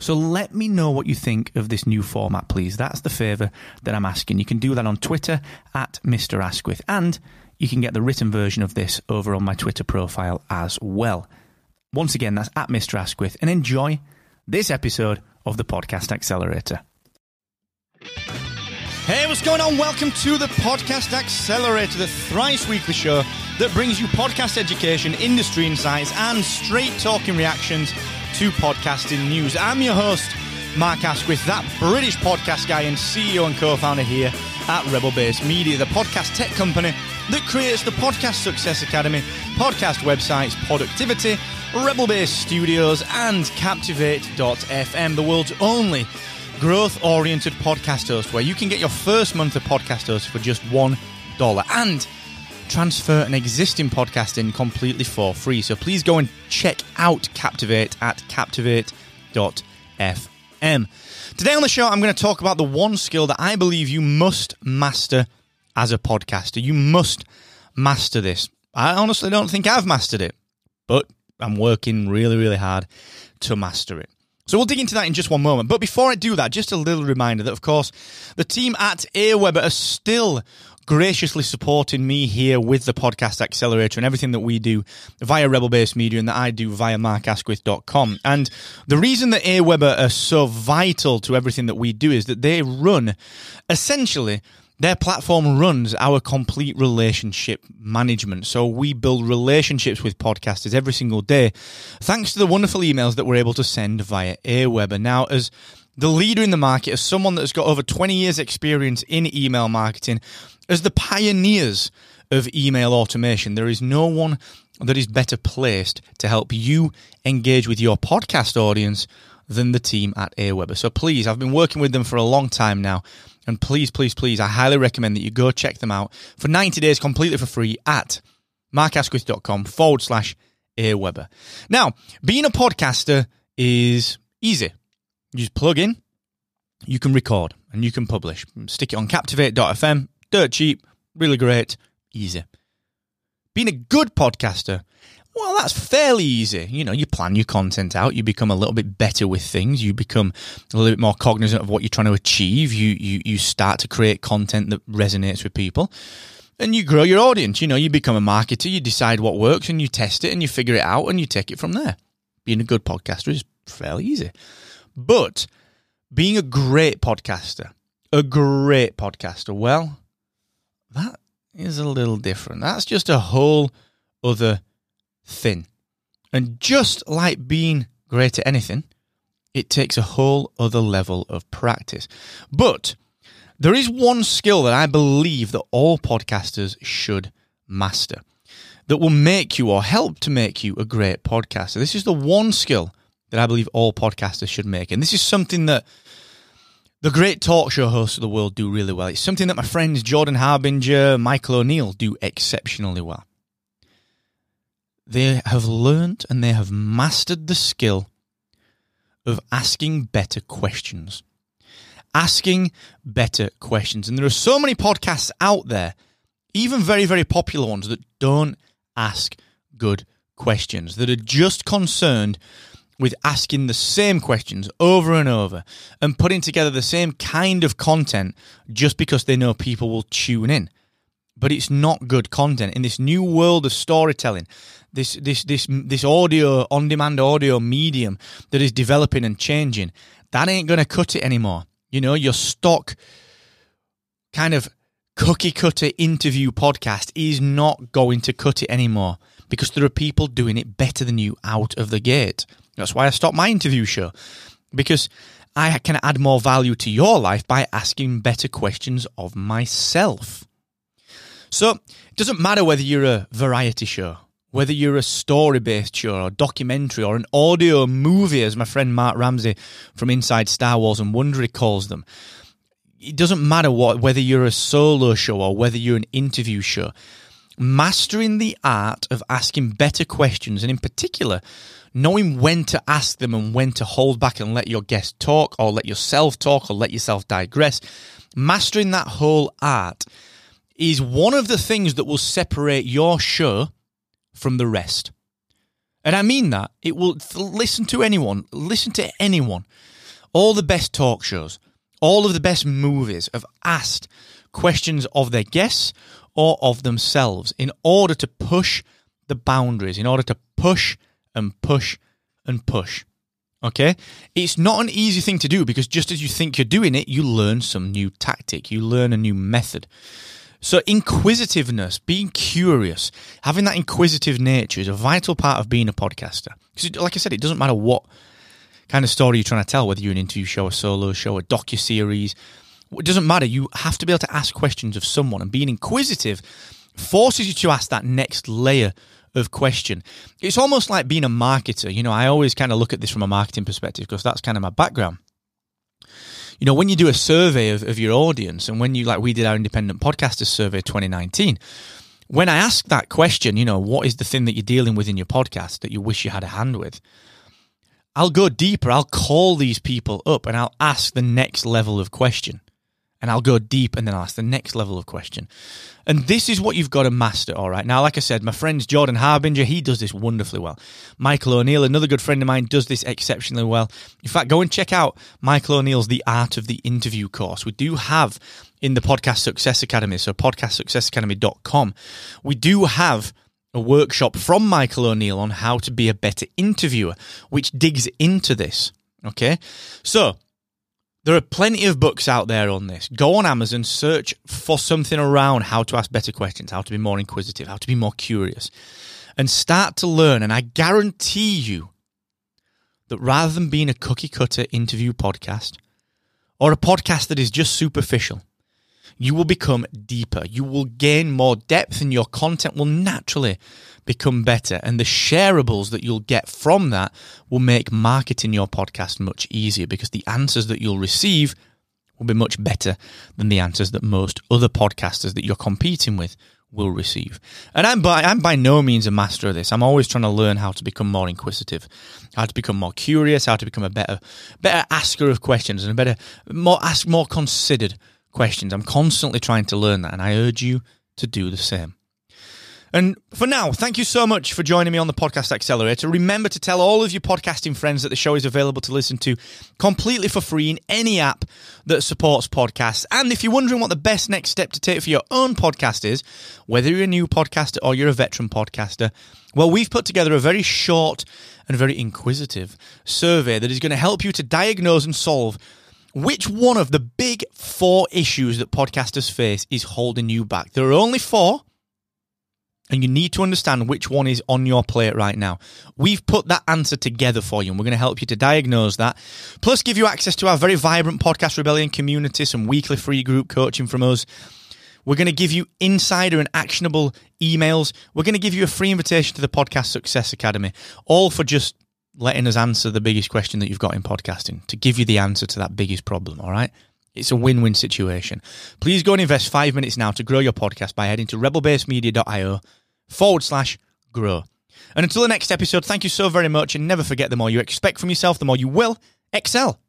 So let me know what you think of this new format, please. That's the favour that I'm asking. You can do that on Twitter at Mr. Asquith, and you can get the written version of this over on my Twitter profile as well. Once again, that's at Mr. Asquith, and enjoy this episode of the Podcast Accelerator. Hey, what's going on? Welcome to the Podcast Accelerator, the thrice weekly show that brings you podcast education, industry insights, and straight talking reactions to podcasting news. I'm your host, Mark Asquith, that British podcast guy and CEO and co founder here at Rebel Base Media, the podcast tech company that creates the Podcast Success Academy, podcast websites, Poductivity, Rebel Base Studios, and Captivate.fm, the world's only growth oriented podcast host where you can get your first month of podcast host for just $1 and transfer an existing podcast in completely for free. So please go and check out Captivate at captivate.fm. Today on the show, I'm going to talk about the one skill that I believe you must master as a podcaster. You must master this. I honestly don't think I've mastered it, but I'm working really, really hard to master it. So we'll dig into that in just one moment. But before I do that, just a little reminder that, of course, the team at AWeber are still graciously supporting me here with the podcast accelerator and everything that we do via Rebel Base Media and that I do via markasquith.com. And the reason that AWeber are so vital to everything that we do is that they run essentially their platform runs our complete relationship management. So we build relationships with podcasters every single day, thanks to the wonderful emails that we're able to send via AWeber. Now, as the leader in the market, as someone that's got over 20 years experience in email marketing, as the pioneers of email automation, there is no one that is better placed to help you engage with your podcast audience than the team at AWeber. So please, I've been working with them for a long time now. And please, please, please, I highly recommend that you go check them out for 90 days completely for free at markasquith.com forward slash AWeber. Now, being a podcaster is easy. You just plug in, you can record, and you can publish. Stick it on captivate.fm, dirt cheap, really great, easy. Being a good podcaster well, that's fairly easy. You know, you plan your content out, you become a little bit better with things, you become a little bit more cognizant of what you're trying to achieve, you you you start to create content that resonates with people. And you grow your audience. You know, you become a marketer, you decide what works and you test it and you figure it out and you take it from there. Being a good podcaster is fairly easy. But being a great podcaster, a great podcaster, well, that is a little different. That's just a whole other thing. And just like being great at anything, it takes a whole other level of practice. But there is one skill that I believe that all podcasters should master that will make you or help to make you a great podcaster. This is the one skill that I believe all podcasters should make. And this is something that the great talk show hosts of the world do really well. It's something that my friends Jordan Harbinger, Michael O'Neal do exceptionally well. They have learned and they have mastered the skill of asking better questions. Asking better questions. And there are so many podcasts out there, even very, very popular ones, that don't ask good questions, that are just concerned with asking the same questions over and over and putting together the same kind of content just because they know people will tune in. But it's not good content. In this new world of storytelling, this this this this audio on demand audio medium that is developing and changing that ain't going to cut it anymore you know your stock kind of cookie cutter interview podcast is not going to cut it anymore because there are people doing it better than you out of the gate. That's why I stopped my interview show because I can add more value to your life by asking better questions of myself. So it doesn't matter whether you're a variety show, whether you're a story based show or documentary or an audio movie, as my friend Mark Ramsey from Inside Star Wars and Wondery calls them. It doesn't matter what whether you're a solo show or whether you're an interview show. Mastering the art of asking better questions, and in particular, knowing when to ask them and when to hold back and let your guest talk or let yourself talk or let yourself digress, mastering that whole art is one of the things that will separate your show from the rest. And I mean that. It will listen to anyone, listen to anyone. All the best talk shows, all of the best movies have asked questions of their guests or of themselves in order to push the boundaries, in order to push and push and push. Okay? It's not an easy thing to do because just as you think you're doing it, you learn some new tactic, you learn a new method. So, inquisitiveness, being curious, having that inquisitive nature is a vital part of being a podcaster. Because, like I said, it doesn't matter what kind of story you're trying to tell, whether you're an interview show, a solo show, a docu series. It doesn't matter. You have to be able to ask questions of someone, and being inquisitive forces you to ask that next layer of question. It's almost like being a marketer. You know, I always kind of look at this from a marketing perspective because that's kind of my background you know, when you do a survey of, of your audience and when you, like we did our independent podcasters survey 2019, when I ask that question, you know, what is the thing that you're dealing with in your podcast that you wish you had a hand with? I'll go deeper. I'll call these people up and I'll ask the next level of question and I'll go deep and then I'll ask the next level of question. And this is what you've got to master, all right? Now, like I said, my friend Jordan Harbinger, he does this wonderfully well. Michael O'Neal, another good friend of mine, does this exceptionally well. In fact, go and check out Michael O'Neal's The Art of the Interview course. We do have in the Podcast Success Academy, so podcastsuccessacademy.com, we do have a workshop from Michael O'Neal on how to be a better interviewer, which digs into this. Okay? So, there are plenty of books out there on this. Go on Amazon, search for something around how to ask better questions, how to be more inquisitive, how to be more curious, and start to learn. And I guarantee you that rather than being a cookie cutter interview podcast or a podcast that is just superficial, you will become deeper. You will gain more depth, and your content will naturally become better. And the shareables that you'll get from that will make marketing your podcast much easier because the answers that you'll receive will be much better than the answers that most other podcasters that you're competing with will receive. And I'm by I'm by no means a master of this. I'm always trying to learn how to become more inquisitive, how to become more curious, how to become a better better asker of questions and a better more ask more considered questions. I'm constantly trying to learn that, and I urge you to do the same. And for now, thank you so much for joining me on the Podcast Accelerator. Remember to tell all of your podcasting friends that the show is available to listen to completely for free in any app that supports podcasts. And if you're wondering what the best next step to take for your own podcast is, whether you're a new podcaster or you're a veteran podcaster, well, we've put together a very short and very inquisitive survey that is going to help you to diagnose and solve which one of the big four issues that podcasters face is holding you back? There are only four, and you need to understand which one is on your plate right now. We've put that answer together for you, and we're going to help you to diagnose that. Plus, give you access to our very vibrant Podcast Rebellion community, some weekly free group coaching from us. We're going to give you insider and actionable emails. We're going to give you a free invitation to the Podcast Success Academy, all for just letting us answer the biggest question that you've got in podcasting, to give you the answer to that biggest problem, all right? It's a win win situation. Please go and invest five minutes now to grow your podcast by heading to rebelbasemedia.io forward slash grow. And until the next episode, thank you so very much. And never forget the more you expect from yourself, the more you will excel.